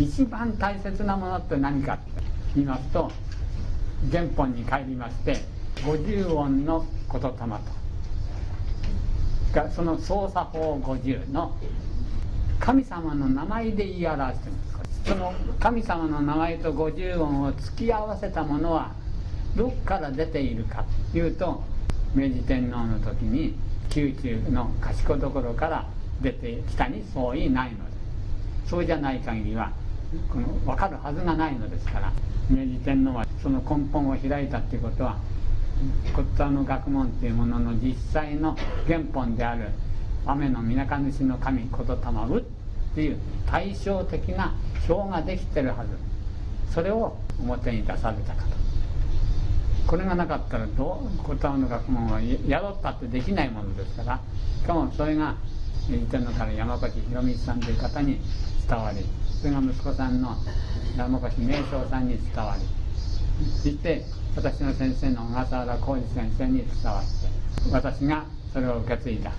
一番大切なものって何かって言いますと原本に帰りまして50音の言霊と。その操作法50の神様の名前で言い表してます。その神様の名前と50音を突き合わせたものはどこから出ているかというと明治天皇の時に宮中の賢所から出てきたに相違ないのでそうじゃない限りはこの分かるはずがないのですから明治天皇はその根本を開いたっていうことは骨董の学問っていうものの実際の原本である雨のみなか主の神ことたまうっていう対照的な表ができてるはず。それを表に出されたかとこれがなかったらどう骨董の学問はやろったってできないものですからしかもそれが天皇から山越博光さんという方に伝わりそれが息子さんの山越名将さんに伝わりそして私の先生の小笠原浩二先生に伝わって私がそれを受け継いだ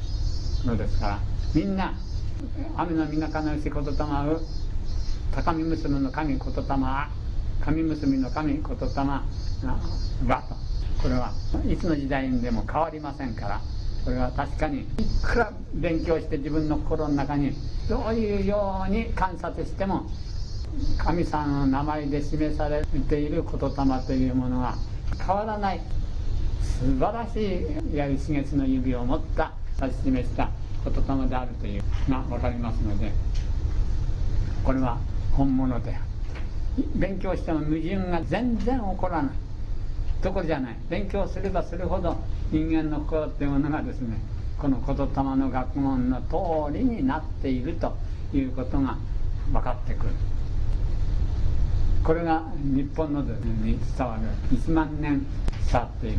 のですからみんな雨のみなかのしことたまう高見娘の神ことたま神娘の神ことたまはとこれはいつの時代にでも変わりませんからこれは確かに。いくら勉強して自分の心の中にどういうように観察しても神様の名前で示されている言霊というものは変わらない。素晴らしいやはり四月の指を持った指し示した言霊であるという。が分かりますのでこれは本物である。勉強しても矛盾が全然起こらない。どころじゃない。勉強すればするほど人間の心っていうものがですねこの言霊の学問の通りになっているということが分かってくる。これが日本のですねに伝わる1万年伝わっている。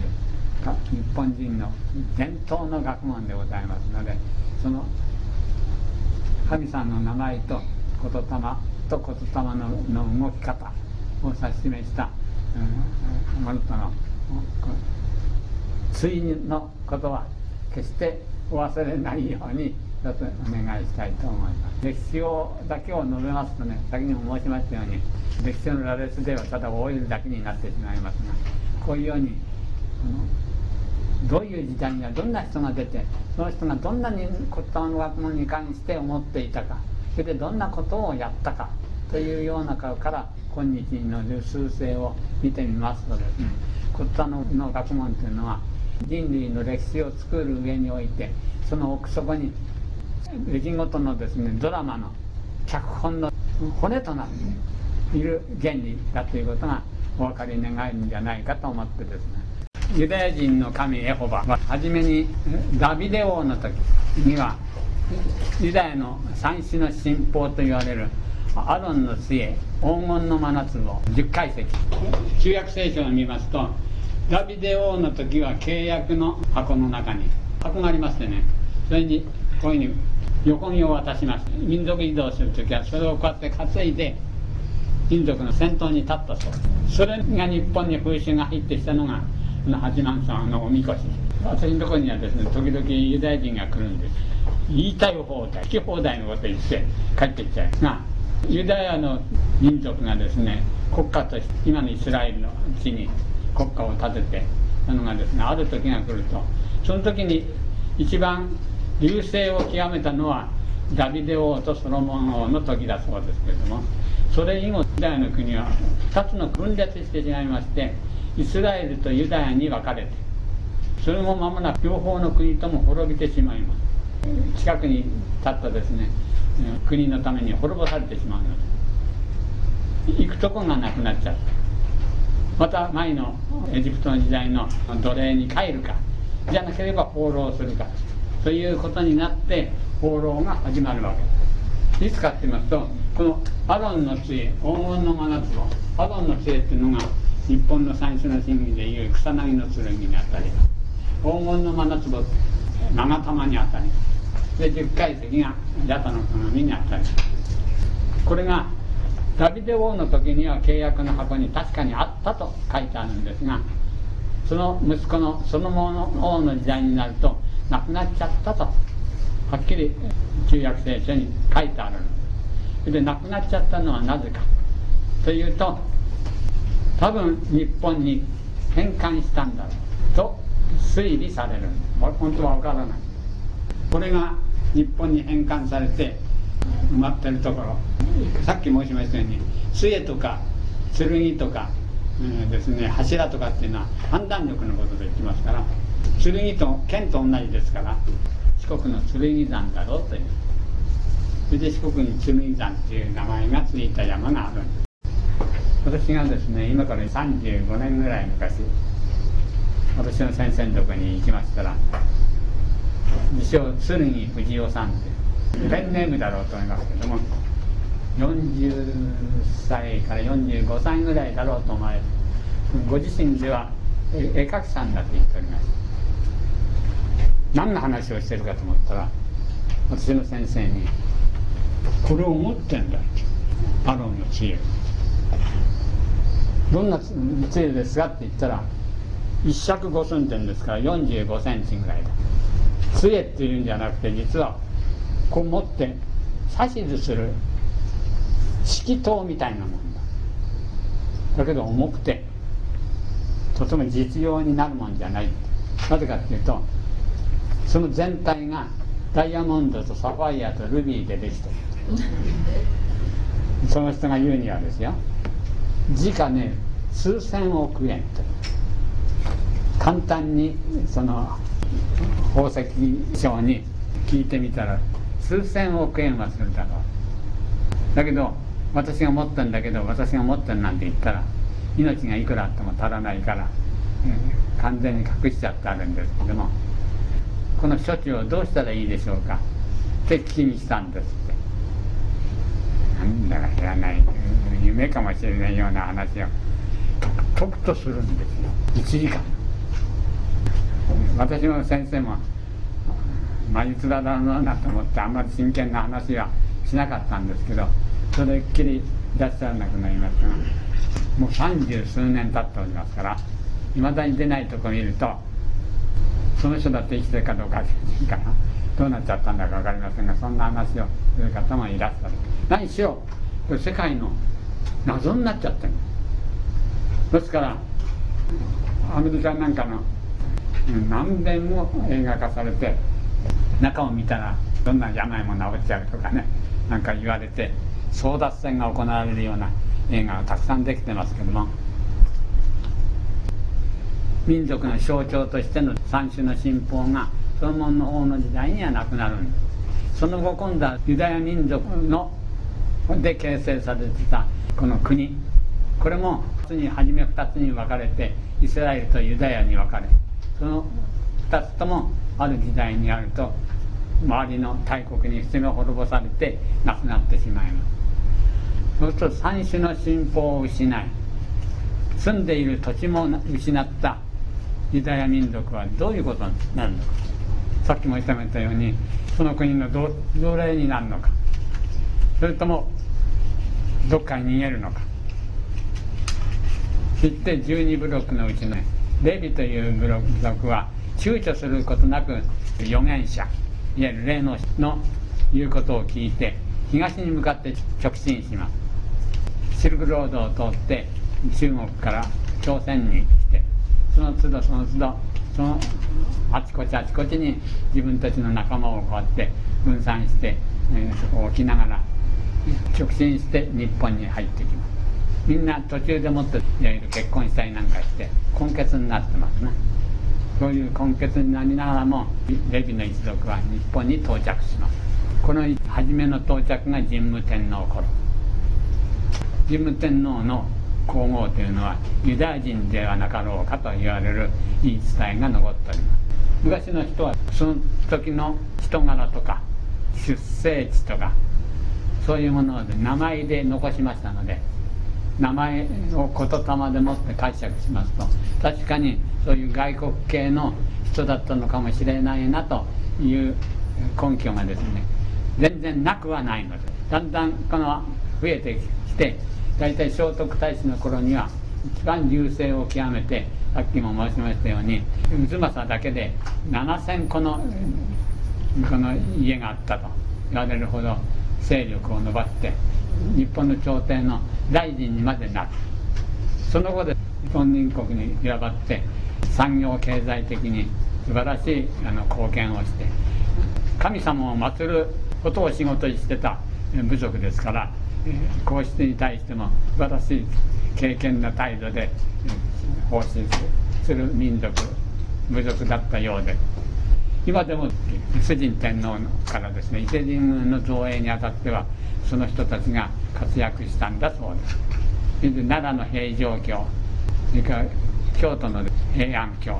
日本人の伝統の学問でございますのでその神さんの名前と言霊と言霊のの動き方を指し示した、うん、ものとの対のことは決してお忘れないようにちょっとお願いしたいと思います。歴史をだけを述べますとね先にも申しましたように歴史の羅列ではただ大いるだけになってしまいますがこういうようにどういう時代にはどんな人が出てその人がどんなに言葉の学問に関して思っていたかそれでどんなことをやったかというような顔から今日の数勢を見てみますとですね言葉の学問というのは人類の歴史を作る上においてその奥底に出来事のですねドラマの脚本の骨となっている原理だということがお分かり願えるんじゃないかと思ってですね。ユダヤ人の神エホバは初めにダビデ王の時にはユダヤの三種の神宝と言われるアロンの杖黄金の真夏を10階席旧約聖書を見ますとダビデ王の時は契約の箱の中に箱がありましてねそれにこういうふうに横木を渡します民族移動する時はそれをこうやって担いで民族の先頭に立ったそう。それが日本に風習が入ってきたのがこの八幡さんのおみこし。私のところにはですね時々ユダヤ人が来るんです。言いたい放題聞き放題のこと言って帰ってきちゃうがユダヤの民族がですね国家として今のイスラエルの地に国家を建ててたのがですねある時が来るとその時に一番流星を極めたのはダビデ王とソロモン王の時だそうですけれどもそれ以後ユダヤの国は2つの分裂してしまいましてイスラエルとユダヤに分かれてそれも間もなく両方の国とも滅びてしまいます。近くに立ったですね国のために滅ぼされてしまうので行くとこがなくなっちゃうまた前のエジプトの時代の奴隷に帰るかじゃなければ放浪するかということになって放浪が始まるわけ。ですいつかって言いますとこのアロンの杖黄金の真夏をアロンの杖っていうのが日本の三種の神器でいう草薙の剣にあたり黄金の真夏を長玉にあたりで十階席が八田の鏡にあたりこれがダビデ王の時には契約の箱に確かにあったと書いてあるんですがその息子のそのもの王の時代になるとなくなっちゃったとはっきり旧約聖書に書いてある。で亡くなっちゃったのはなぜか。というと多分日本に返還したんだろうと推理される。本当は分からない。これが日本に返還されて埋まってるところ。さっき申しましたように杖とか剣とか、うん、ですね柱とかっていうのは判断力のことで言ってますから剣と剣と同じですから四国の剣山だろうというそれで四国に剣山っていう名前が付いた山があるんです私がですね今から35年ぐらい昔私の先生のとこに行きましたら自称鶴木藤夫さんってペンネームだろうと思いますけども40歳から45歳ぐらいだろうと思われる。ご自身では絵描きさんだと言っております。何の話をしてるかと思ったら私の先生に「これを持ってんだ」アロンの知恵。どんな杖ですかって言ったら一尺五寸点ですから45センチぐらいだ。杖っていうんじゃなくて実はこう持って指図する指揮刀みたいなもんだ。だけど重くてとても実用になるもんじゃない。なぜかっていうとその全体がダイヤモンドとサファイアとルビーでできてる。その人が言うにはですよ時価ね数千億円と。簡単にその宝石商に聞いてみたら数千億円はするだろう。だけど私が持ったんだけど私が持ってるなんて言ったら命がいくらあっても足らないから、うん、完全に隠しちゃってあるんです。けどもこの処置をどうしたらいいでしょうか。って聞きに来たんですって。なんだか知らない夢かもしれないような話をとくとするんですよ。1時間。私も先生も魔術だろうなと思ってあんまり真剣な話はしなかったんですけどそれっきりいらっしゃらなくなりますがもう三十数年経っておりますからいまだに出ないとこ見るとその人だって生きてるかどうかかなどうなっちゃったんだか分かりませんがそんな話をする方もいらっしゃる。何しろ世界の謎になっちゃってる。ですからアメリカなんかの何遍も映画化されて中を見たらどんな病も治っちゃうとかねなんか言われて争奪戦が行われるような映画がたくさんできてますけども民族の象徴としての三種の信仰がソロモンの王の時代にはなくなるんですその後今度はユダヤ民族ので形成されてたこの国。これもに初め2つに分かれてイスラエルとユダヤに分かれその2つともある時代にあると周りの大国に攻め滅ぼされて亡くなってしまいます。そうすると三種の信仰を失い住んでいる土地も失ったユダヤ民族はどういうことになるのか。さっきも言ったようにその国の奴隷になるのか。それともどっかに逃げるのか。そして12ブロックのうちのレビというブロックは躊躇することなく預言者。いわゆる霊能の言うことを聞いて東に向かって直進します。シルクロードを通って中国から朝鮮に来てその都度その都度そのあちこちあちこちに自分たちの仲間をこうやって分散して、えー、そこを置きながら直進して日本に入ってきます。みんな途中でもっていわゆる結婚したりなんかして根血になってますねそういう根血になりながらもレビの一族は日本に到着します。この初めの到着が神武天皇頃。神武天皇の皇后というのはユダヤ人ではなかろうかと言われる言い伝えが残っております。昔の人はその時の人柄とか出生地とかそういうものを名前で残しましたので名前を言霊でもって解釈しますと確かにそういう外国系の人だったのかもしれないなという根拠がですね全然なくはないのでだんだんこの増えてきて大体聖徳太子の頃には一番隆盛を極めてさっきも申しましたように渦政だけで7,000個のこの家があったと言われるほど勢力を伸ばして日本の朝廷の大臣にまでなるその後で本人国に選ばって産業経済的に素晴らしいあの貢献をして神様を祀ることを仕事にしてた部族ですから皇室に対しても素晴らしい敬虔な態度で奉仕する民族部族だったようで今でも伊勢神天皇からですね伊勢神宮の造営にあたってはその人たちが活躍したんだそうです。で奈良の平城京それから京都の平安京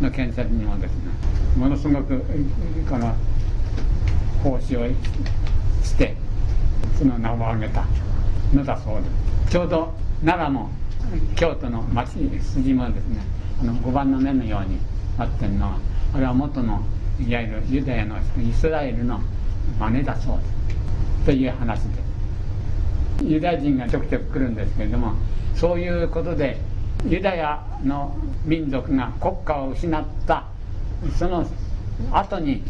の建設にもですねものすごくこの奉仕をしてその名を挙げたのだそうです。ちょうど奈良も京都の町筋もですねあの5番の目のようになってるのはあれは元のいわゆるユダヤのイスラエルの真似だそうです。という話で。ユダヤ人がちょくちょく来るんですけれどもそういうことでユダヤの民族が国家を失った。その後に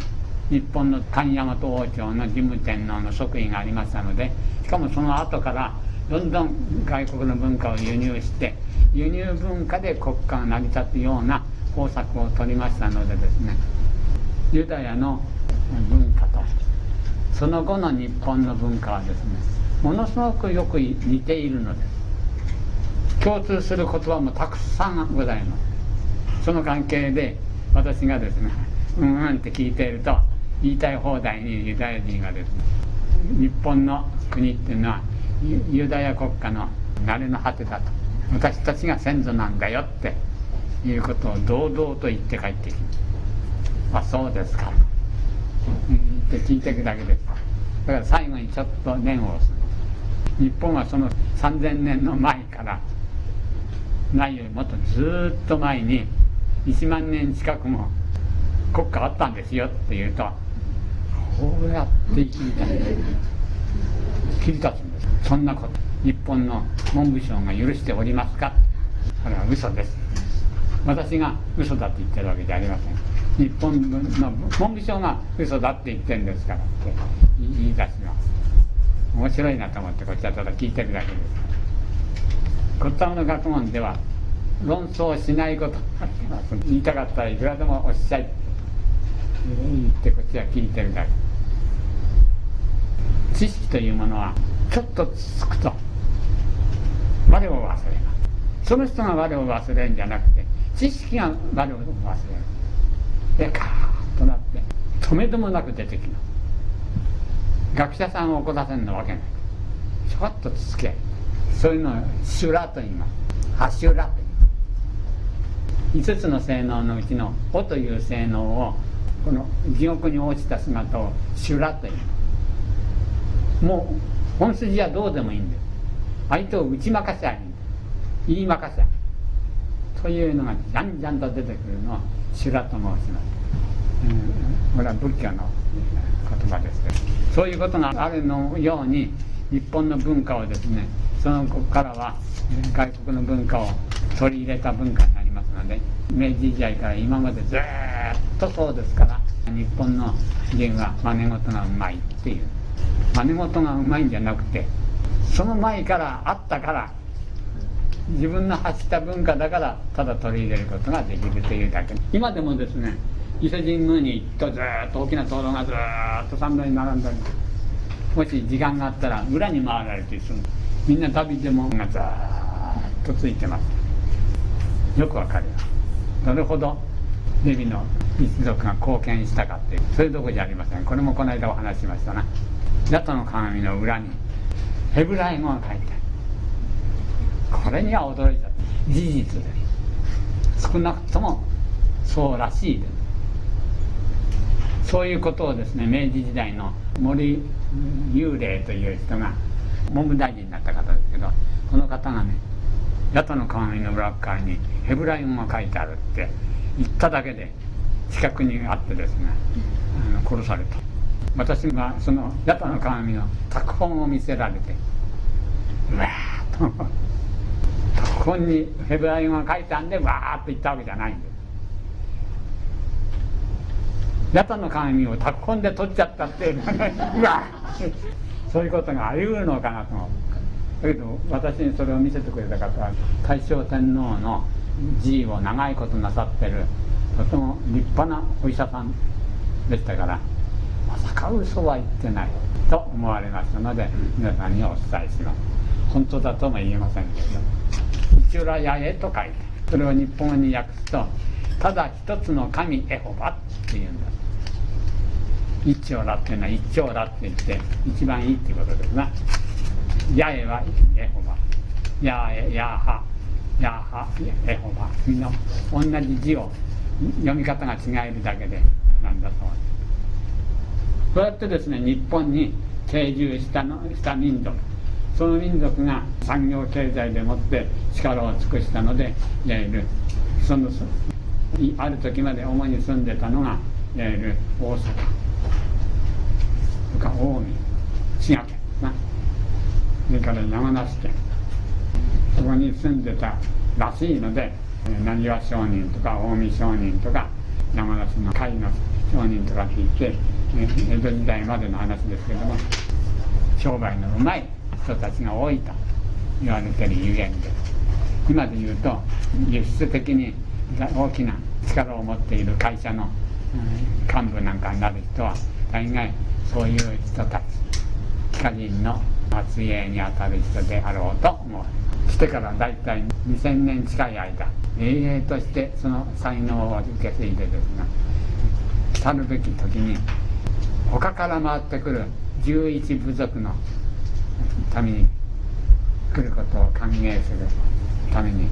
日本の神大和王朝の事務天皇の即位がありましたのでしかもその後からどんどん外国の文化を輸入して輸入文化で国家が成り立つような方策を取りましたのでですねユダヤの文化とその後の日本の文化はですねものすごくよく似ているのです。共通する言葉もたくさんございます。その関係で私がですね うんうんって聞いていると言いたい放題にユダヤ人がですね日本の国っていうのはユダヤ国家の慣れの果てだと。私たちが先祖なんだよっていうことを堂々と言って帰ってきまあそうですか。って聞いていくだけです。だから最後にちょっと念を押す。日本はその3000年の前からないよりもっとずっと前に1万年近くも国家あったんですよって言うとこうやって切り立つ切り立つんですそんなこと日本の文部省が許しておりますか？それは嘘です。私が嘘だって言ってるわけじゃありません。日本の文部省が嘘だって言ってるんですからって言い出します。面白いなと思ってこっちはただ聞いてるだけです。こったの学問では論争しないこと言いたかったらいくらでもおっしゃい。言ってこっちは聞いてるだけ。知識というものはちょっとつつくと我を忘れます。その人が我を忘れるんじゃなくて知識が我を忘れる。でカーッとなって止めどもなく出てきます。学者さんを怒らせるのわけない。ちょっとつつけ。そういうのを修羅と言いますハシュラと言います5つの性能のうちの「お」という性能をこの地獄に落ちた姿を修羅と言いますもう本筋はどうでもいいんです相手を打ち負かしゃいいんです言い負かしゃというのがじゃんじゃんと出てくるのを修羅と申します、うん、これは仏教の言葉ですけどそういうことがあるのように日本の文化をですねそのこからは外国の文化を取り入れた文化になりますので明治時代から今までずっとそうですから日本の人は真似事がうまいっていう。真似事がうまいんじゃなくてその前からあったから自分の発した文化だからただ取り入れることができるというだけ。今でもですね伊勢神宮に行くとずっと大きな灯籠がずっと参道に並んだりもし時間があったら裏に回られてするみんな旅でもがずっとついてます。よくわかる。よどれほどレビの一族が貢献したかって。いうそういうとこじゃありません。これもこの間お話しましたな。八トの鏡の裏にヘブライ語が書いてあるこれには驚いた。事実で少なくともそうらしいです。そういうことをですね明治時代の森幽霊という人が文部大臣になった方ですけどこの方がね八トの鏡の裏側にヘブライ語が書いてあるって言っただけで近くにあってですねあの殺された。私がその八田の鏡の拓本を見せられてうわーっと拓本にヘブライ語が書いてあるんでわーっと言ったわけじゃないんです。八田の鏡を拓本で取っちゃったってうわそういうことがあり得るのかなと。思うだけど私にそれを見せてくれた方は大正天皇の辞意を長いことなさってるとても立派なお医者さんでしたからまさか嘘は言ってないと思われましたので皆さんにお伝えします。本当だとも言えませんけど「一浦八重」と書いてそれを日本語に訳すと「ただ一つの神エホバ」っていうんだ。一丁羅っていうのは一丁羅って言って一番いいっていうことですな。八重はエホバ八重ヤーハヤハエホバみんな同じ字を読み方が違えるだけでなんだそう。ですそうやってですね日本に定住したのした民族。その民族が産業経済でもって力を尽くしたのでいわゆるそのある時まで主に住んでたのがいわゆる大阪。それから近江滋賀県な。それから山梨県。そこに住んでたらしいので浪速商人とか近江商人とか山梨の甲斐の商人とか聞いて江戸時代までの話ですけども商売のうまい人たちが多いと言われてるゆえんで今で言うと輸出的に大きな力を持っている会社の幹部なんかになる人は大概そういう人たち家人の末裔にあたる人であろうと思う。してから大体2000年近い間永遠としてその才能を受け継いでですね来るべき時に他から回ってくる11部族のために来ることを歓迎するために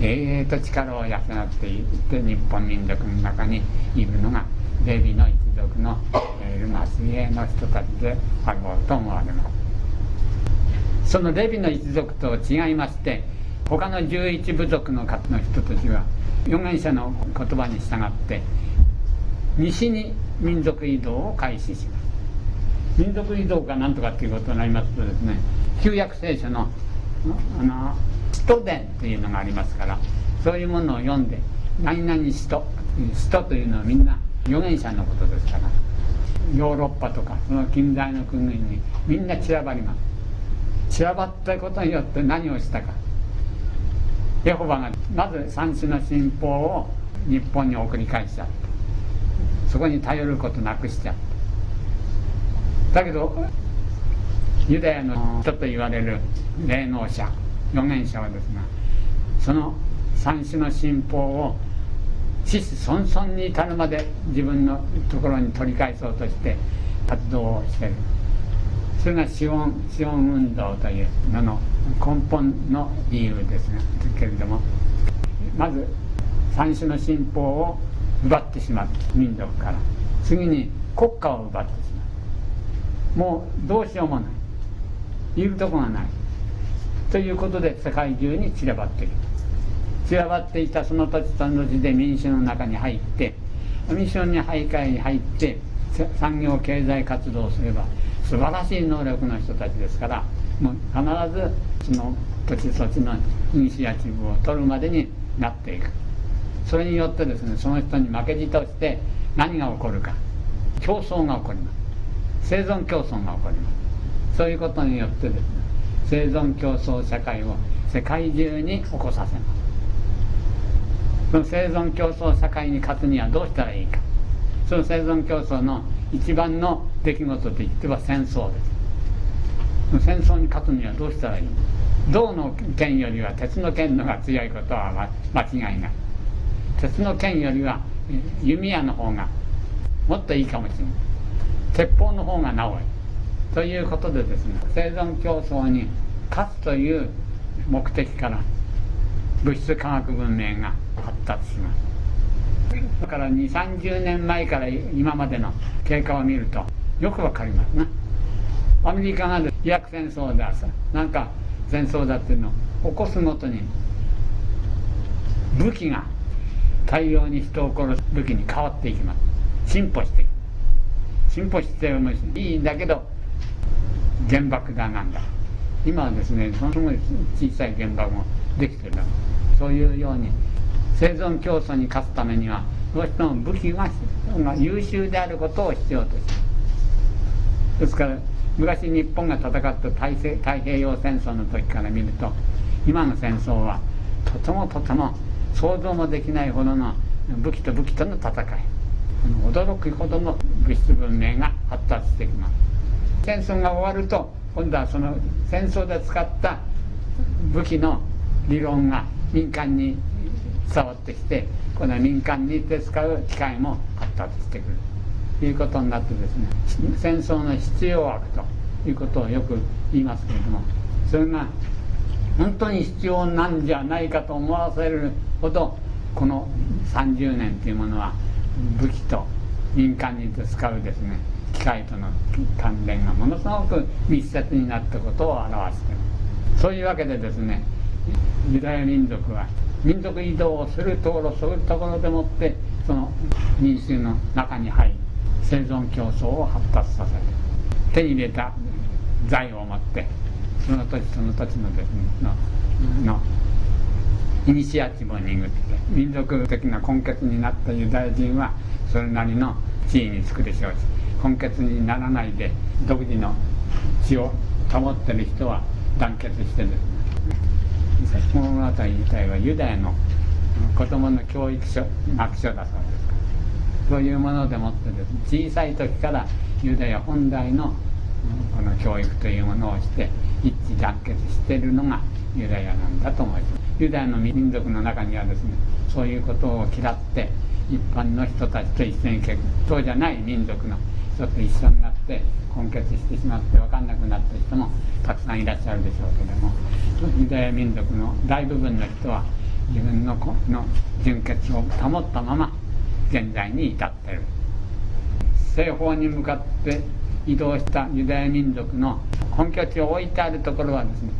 永遠と力を養っていって日本民族の中にいるのがレビの一族の、えー、末裔の人たちであろうと思われますそのレビの一族と違いまして他の11部族の方の人たちは預言者の言葉に従って西に民族移動を開始します。民族移動かなんとかっていうことになりますとですね旧約聖書のあの使徒伝っていうのがありますからそういうものを読んで何々使徒使徒というのはみんな預言者のことですから。ヨーロッパとかその近代の国々にみんな散らばります。散らばったことによって何をしたか。エホバがまず三種の信奉を日本に送り返しちゃった。そこに頼ることなくしちゃった。だけどユダヤの人と言われる霊能者預言者はですがその三種の信奉を子孫孫に至るまで自分のところに取り返そうとして活動をしてるそれが資本資本運動というのの根本の理由ですがけれどもまず三種の信奉を奪ってしまった民族から次に国家を奪ってしまうもうどうしようもない言うとこがないということで世界中に散らばっている散らばっていたその土地その土地で民主の中に入って民主に徘徊に入って産業経済活動をすれば素晴らしい能力の人たちですからもう必ずその土地土地のイニシアチブを取るまでになっていく。それによってですねその人に負けじとして何が起こるか。競争が起こります。生存競争が起こります。そういうことによってですね生存競争社会を世界中に起こさせます。その生存競争社会に勝つにはどうしたらいいか。その生存競争の一番の出来事といっては戦争です。戦争に勝つにはどうしたらいい銅の剣よりは鉄の剣のが強いことは間違いない。鉄の剣よりは弓矢の方がもっといいかもしれない。鉄砲の方がなおいということでですね生存競争に勝つという目的から物質科学文明が発達します。だから2 3 0年前から今までの経過を見るとよくわかりますなアメリカがイラク戦争ださなんか戦争だっていうのを起こすごとに武器が大量に人を殺す武器に変わっていきます。進歩して進歩してもいいんだけど原爆だなんだ。今はですねそのすごい小さい原爆もできてる。そういうように生存競争に勝つためにはどうしても武器が優秀であることを必要としますですから昔日本が戦った太太平洋戦争の時から見ると今の戦争はとてもとても想像もできないほどの武器と武器との戦い。驚くほどの物質文明が発達してきます。戦争が終わると今度はその戦争で使った武器の理論が民間に伝わってきて今度は民間に使う機械も発達してくるということになってですね戦争の必要悪ということをよく言いますけれどもそれが本当に必要なんじゃないかと思わせるほどこの30年というものは武器と民間に使うですね機械との関連がものすごく密接になったことを表している。そういうわけでですねユダヤ民族は民族移動をするところそういうところでもってその民衆の中に入り生存競争を発達させる手に入れた財を持ってその土地その土地のですねののイニシアチブを握って民族的な根血になったユダヤ人はそれなりの地位につくでしょうし根血にならないで独自の血を保ってる人は団結してですね物語自体はユダヤの子供の教育書学書だそうですそういうものでもってですね小さい時からユダヤ本来のこの教育というものをして一致団結しているのがユダヤなんだと思いますユダヤの民族の中にはですねそういうことを嫌って一般の人たちと一斉に結そうじゃない民族の人と一緒になって根結してしまって分かんなくなった人もたくさんいらっしゃるでしょうけどもユダヤ民族の大部分の人は自分のの純血を保ったまま現在に至っている。西方に向かって移動したユダヤ民族の本拠地を置いてあるところはですね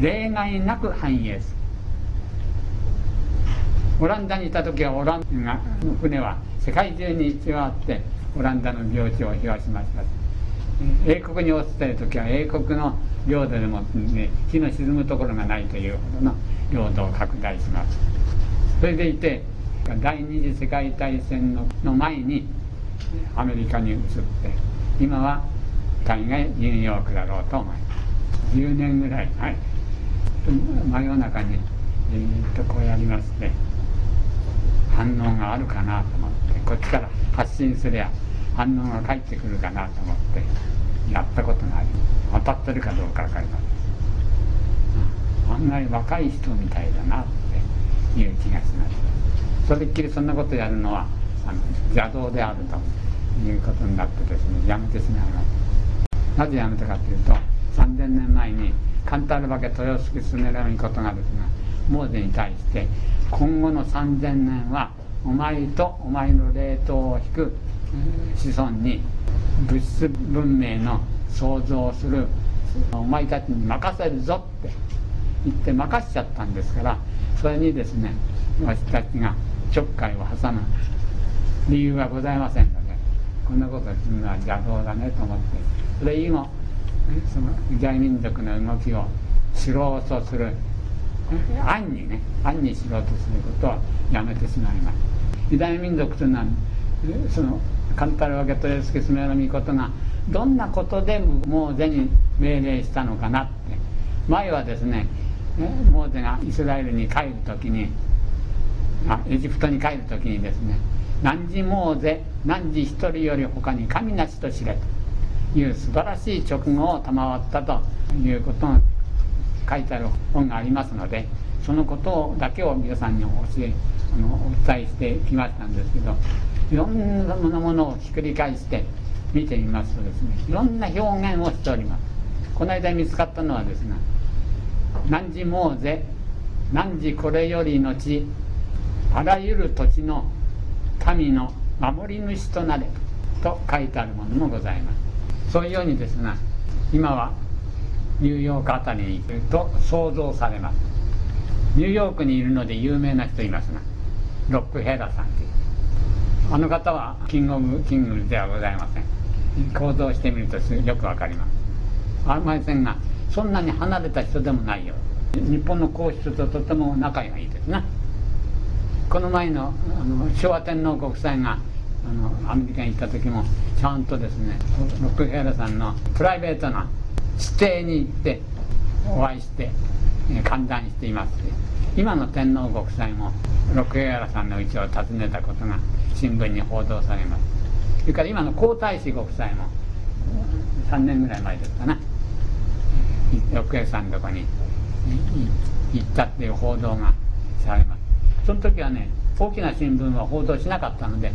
例外なく繁栄する。オランダにいた時はオランダの船は世界中に一応あってオランダの領地を東しました。英国に落ちてる時は英国の領土でも、ね、火の沈むところがないというほどの領土を拡大します。それでいて第二次世界大戦のの前にアメリカに移って今は大概ニューヨークだろうと思います。10年ぐらいはい。真夜中にえー、とこうやりまして反応があるかなと思ってこっちから発信すりゃ反応が返ってくるかなと思ってやったことがあり当たってるかどうか分かりません。案外若い人みたいだなっていう気がしましたそれっきりそんなことやるのはあの邪道であるということになってですねやめてしまいましたなぜやめたかというと3000年前にカンタールバケ豊洲スネラミことがですねモーゼに対して今後の3000年はお前とお前の霊凍を引く子孫に物質文明の創造するお前たちに任せるぞって言って任しちゃったんですからそれにですね私たちがちょっかいを挟む理由はございませんのでこんなことするのは邪道だねと思ってそれ以後そのユダヤ民族の動きを知ろうとする暗にね暗にしろうとすることはやめてしまいます。ユダヤ民族というのはそのカンタルワケトレスケスメラミコトがどんなことでモーゼに命令したのかなって。前はですねモーゼがイスラエルに帰る時にあエジプトに帰る時にですね何時モーゼ何時一人より他に神なしと知れという素晴らしい直後を賜ったということが書いてある本がありますのでそのことだけを皆さんにお教えあのお伝えしてきましたんですけどいろんなものをひっくり返して見てみますとですねいろんな表現をしております。この間見つかったのはですね「何時もうぜ何時これよりのちあらゆる土地の民の守り主となれ」と書いてあるものもございます。そういうようにですね今はニューヨークあたりに行くと想像されます。ニューヨークにいるので有名な人いますがロックヘラさんという。あの方はキングオブキングではございません。行動してみるとよくわかります。ありませんがそんなに離れた人でもないよ日本の皇室ととても仲がいいですねこの前のあの昭和天皇国際があのアメリカに行った時もちゃんとですねロックフェラさんのプライベートな指定に行ってお会いして歓談しています。今の天皇ご夫妻もロックフェラさんの家を訪ねたことが新聞に報道されます。それから今の皇太子ご夫妻も3年ぐらい前ですかな。ロックフェラーさんのとこに行ったっていう報道がされます。その時はね大きな新聞は報道しなかったので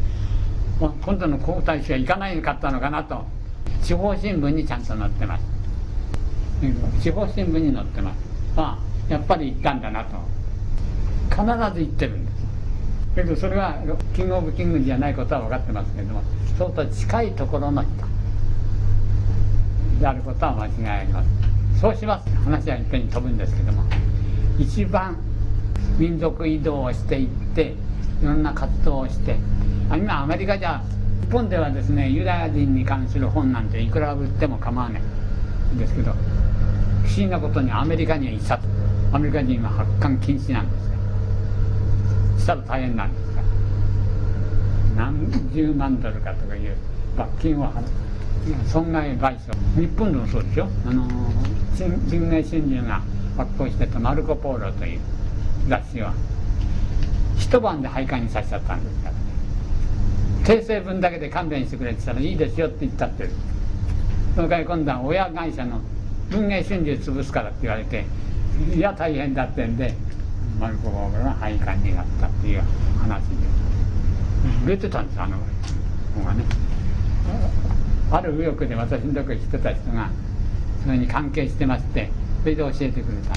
今度の皇太子は行かないかったのかなと地方新聞にちゃんと載ってます。地方新聞に載ってます。ああやっぱり行ったんだなと。必ず行ってるんです。けどそれはキングオブキングじゃないことは分かってますけれども相当近いところの人であることは間違いあります。そうします。話はいっぺんに飛ぶんですけども一番民族移動をしていっていろんな活動をして今アメリカじゃ日本ではですねユダヤ人に関する本なんていくら売っても構わないんですけど不思議なことにアメリカには一冊アメリカ人は発刊禁止なんですしたら大変なんですか？何十万ドルかとかいう罰金を払う。損害賠償。日本でもそうですよ。あの新明春秋が発行してた「マルコ・ポーロ」という雑誌は一晩で廃刊にさせちゃったんですから。訂正文だけで勘弁してくれって言ったらいいですよって言ったってその代わり今度は親会社の文藝春秋潰すからって言われていや大変だってんでマルコ・ポーロが廃刊になったっていう話で売れてたんですあの本がね。ある右翼で私のとこに来てた人がそれに関係してましてそれで教えてくれた。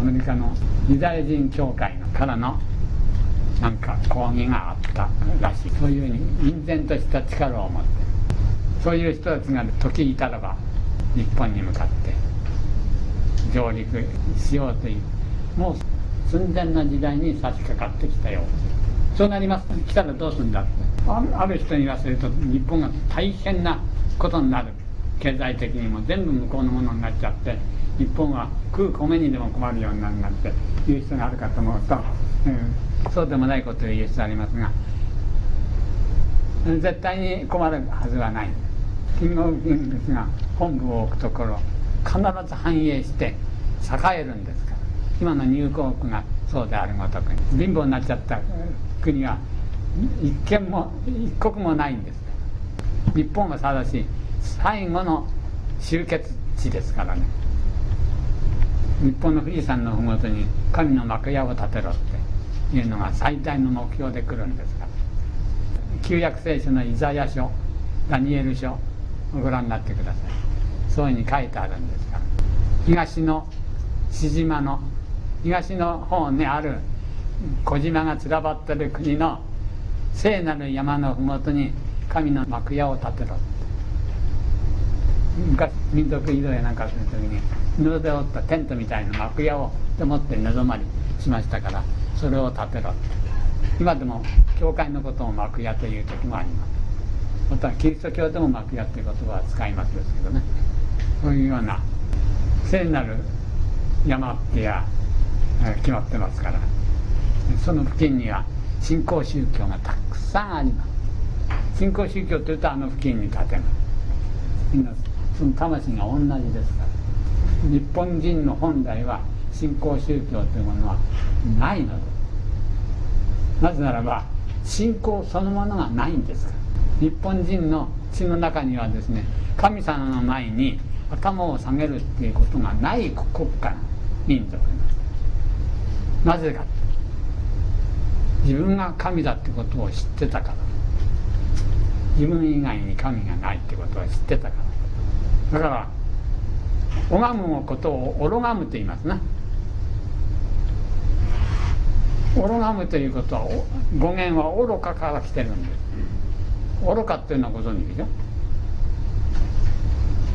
アメリカのユダヤ人協会からのなんか講義があったらしい。そういうふうに隠然とした力を持って。そういう人たちが時いたらば日本に向かって上陸しようというもう寸前の時代に差し掛かってきたよ。そうなります。来たらどうするんだって。ある人に言わせると日本が大変なことになる。経済的にも全部向こうのものになっちゃって日本は食う米にでも困るようになるなんていう人があるかと思うと、うん、そうでもないことを言う人ありますが絶対に困るはずはない。金剛銀ですが本部を置くところ必ず繁栄して栄えるんです。か今の入国がそうであるごとく貧乏になっちゃった国は一軒も一国もないんです。日本はただし最後の集結地ですからね。日本の富士山の麓に神の幕屋を建てろっていうのが最大の目標で来るんですから旧約聖書のイザヤ書ダニエル書をご覧になってください。そういうふうに書いてあるんですから東の獅島の東の方にある小島が散らばってる国の聖なる山の麓に神の幕屋を建てろ昔民族移動やなんかする時に布で織ったテントみたいな幕屋をでもって寝泊まりしましたからそれを建てろ今でも教会のことを幕屋という時もありますまたキリスト教でも幕屋という言葉は使いますですけどねそういうような聖なる山ってや決まってますから。その付近には新興宗教がたくさんあります。新興宗教というとあの付近に建てます。みんなその魂が同じですから。日本人の本来は新興宗教というものはないので。すなぜならば信仰そのものがないんですから。日本人の血の中にはですね神様の前に頭を下げるっていうことがない国家民族ななぜか。自分が神だってことを知ってたから。自分以外に神がないってことを知ってたから。だから拝むことを愚がむと言いますな。愚がむということは語源は愚かから来てるんで。す愚かっていうのはご存知でしょ？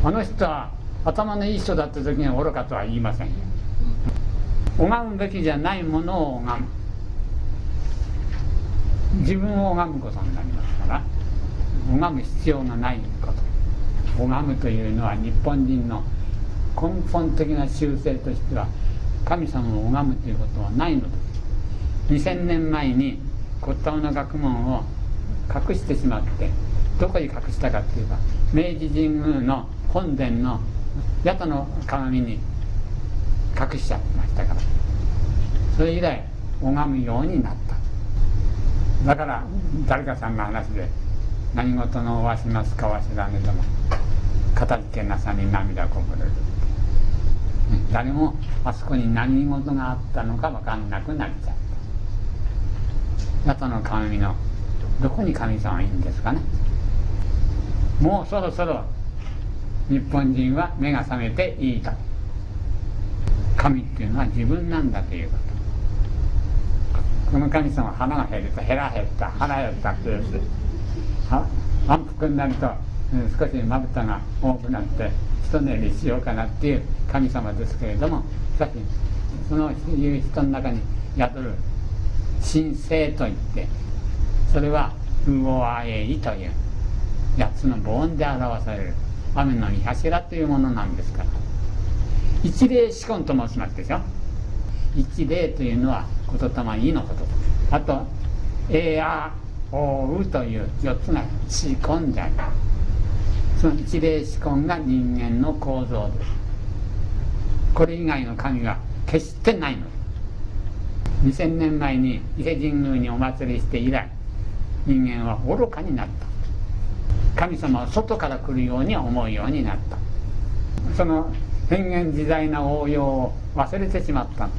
あの人は頭のいい人だった時には愚かとは言いませんよ。拝むべきじゃないものを拝む自分を拝むことになりますから拝む必要がないこと拝むというのは日本人の根本的な習性としては神様を拝むということはないのです2000年前に骨董の学問を隠してしまってどこに隠したかっていうば明治神宮の本殿の八田の鏡に隠しちゃってましたから。それ以来拝むようになった。だから誰かさんの話で何事のわしますかわしだねども片付けなさに涙こぼれる。誰もあそこに何事があったのか分かんなくなっちゃった。八の鏡のどこに神様はいいんですかね。もうそろそろ日本人は目が覚めていいと。神っていうのは自分なんだということ。この神様は花が減ると減ら減った腹減ったっていう。反復になると少しまぶたが多くなって一寝りしようかなっていう神様ですけれどもしかしそのいう人の中に宿る神聖といってそれは「ウオアエイ」という八つの母音で表される雨の御柱というものなんですから。一例四根と申しますでしょ一例というのは言霊いのこと。あと「えあおう」という4つが四根であるその一例四根が人間の構造です。これ以外の神は決してないの。です2000年前に伊勢神宮にお祭りして以来人間は愚かになった。神様は外から来るように思うようになった。その変幻自在な応用を忘れてしまった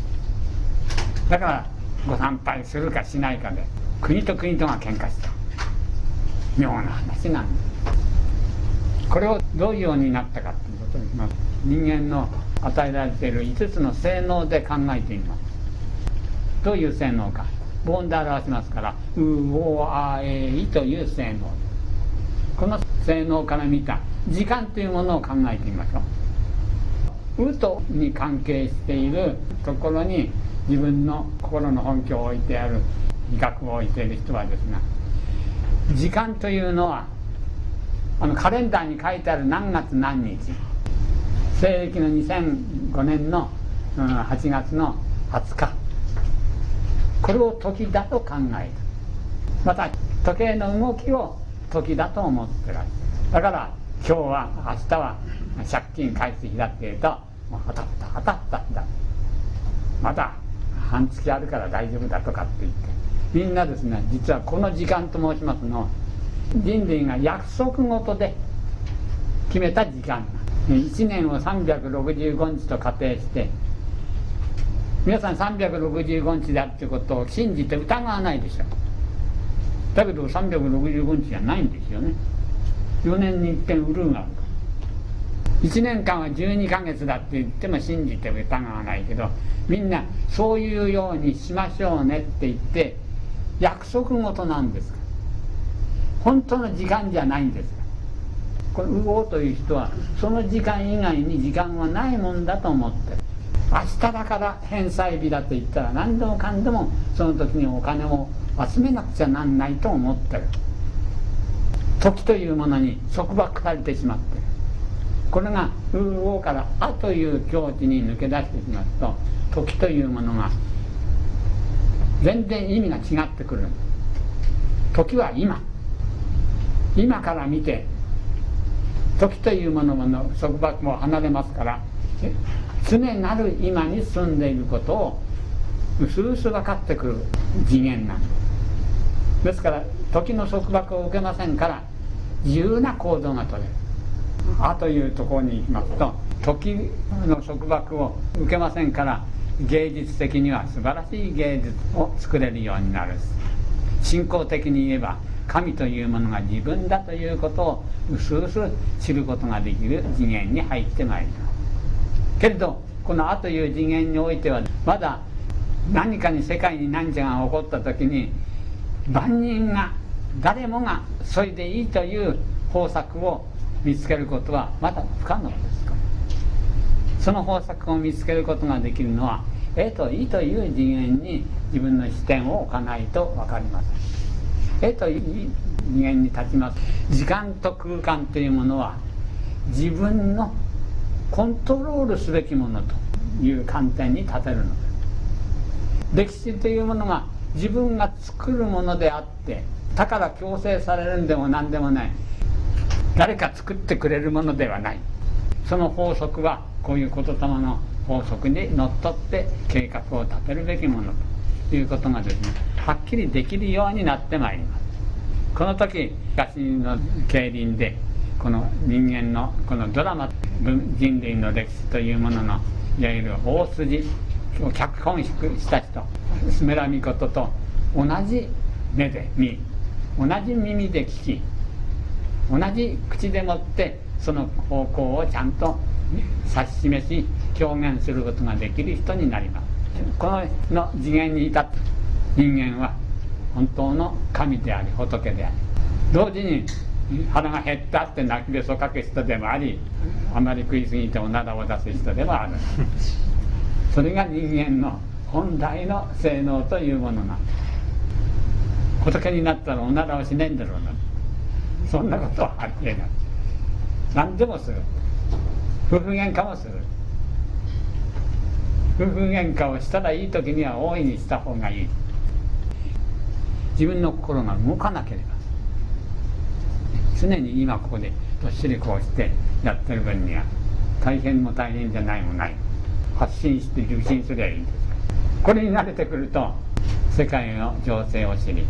だからご参拝するかしないかで国と国とが喧嘩した。妙な話なんですこれをどういうようになったかということに、まあ、人間の与えられている5つの性能で考えてみます。どういう性能か。母音で表しますから「うおあえい」という性能。この性能から見た時間というものを考えてみましょう。うとに関係しているところに自分の心の本拠を置いてある自覚を置いている人はですが時間というのはあのカレンダーに書いてある何月何日西暦の2005年の8月の20日これを時だと考えるまた時計の動きを時だと思ってられる。だから今日は明日は借金返す日だっていうともう当たった当たった日だ。まだ半月あるから大丈夫だとかって言って。みんなですね実はこの時間と申しますの人類が約束ごとで決めた時間。1年を365日と仮定して皆さん365日だってことを信じて疑わないでしょ。うだけど365日じゃないんですよね。4年に一遍ウルーがある1年間は12ヶ月だって言っても信じて疑わないけどみんなそういうようにしましょうねって言って約束事なんです。か本当の時間じゃないんです。かこの魚という人はその時間以外に時間はないもんだと思って。る明日だから返済日だと言ったら何でもかんでもその時にお金を集めなくちゃなんないと思ってる。時というものに束縛されてしまって。これが「風王」から「あ」という境地に抜け出してしまうと時というものが全然意味が違ってくる。時は今。今から見て時というものの束縛も離れますから常なる今に住んでいることを薄々分かってくる次元なんですですから時の束縛を受けませんから自由な行動が取れる「あ」というところに行きますと時の束縛を受けませんから芸術的には素晴らしい芸術を作れるようになる。信仰的に言えば神というものが自分だということを薄々知ることができる次元に入ってまいります。けれどこの「あ」という次元においてはまだ何かに世界に何かが起こった時に万人が誰もがそれでいいという方策を見つけることはまだ不可能ですか？らその方策を見つけることができるのは「え」と「い」という次元に自分の視点を置かないと分かりません「え」と「い」次元に立ちます。時間と空間というものは自分のコントロールすべきものという観点に立てるのです。歴史というものが自分が作るものであってだから強制されるんでも何でもない。誰か作ってくれるものではない。その法則はこういう言霊の法則にのっとって計画を立てるべきものということがですねはっきりできるようになってまいります。この時昔の競輪でこの人間のこのドラマ人類の歴史というもののいわゆる大筋を脚本した人スメラミコトと同じ目で見同じ耳で聞き同じ口でもってその方向をちゃんと指し示し表現することができる人になります。このの次元に至った人間は本当の神であり仏であり。同時に腹が減ったって泣きべそかく人でもありあまり食いすぎておならを出す人でもある。それが人間の本来の性能というものなん仏になったらおならをしないんだろうな。そんなことはありえない。何でもする夫婦喧嘩もする。夫婦喧嘩をしたらいい時には大いにした方がいい自分の心が動かなければ。常に今ここでどっしりこうしてやってる分には大変も大変じゃないもない。発信して受信すりゃいいんです。これに慣れてくると世界の情勢を知り。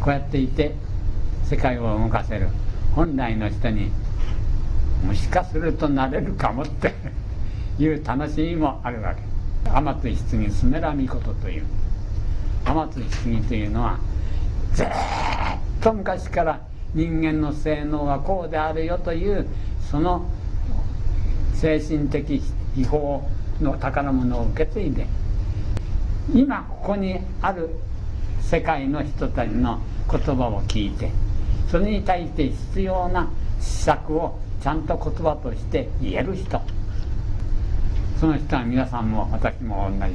こうやっていて世界を動かせる。本来の人にもしかするとなれるかもって いう楽しみもあるわけ。天津棺スメラミコトという。天津棺というのはずっと昔から人間の性能はこうであるよというその精神的秘宝の宝物を受け継いで今ここにある世界の人たちの言葉を聞いてそれに対して必要な施策をちゃんと言葉として言える人。その人は皆さんも私も同じ。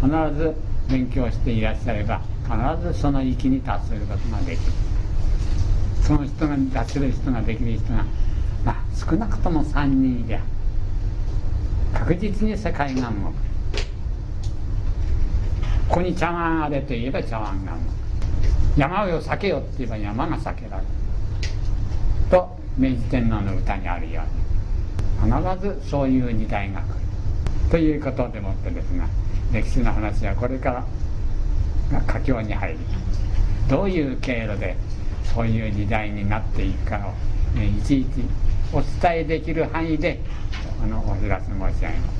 必ず勉強していらっしゃれば必ずその域に達することができる。その人が達する人ができる人が、まあ、少なくとも3人いりゃ確実に世界が動く。ここに茶碗あれと言えば茶碗が動く。山を避けよって言えば山が避けられると明治天皇の歌にあるように必ずそういう時代が来るということでもってですが歴史の話はこれからが佳境に入りどういう経路でそういう時代になっていくかを、いちいちお伝えできる範囲であのお知らせ申し上げます。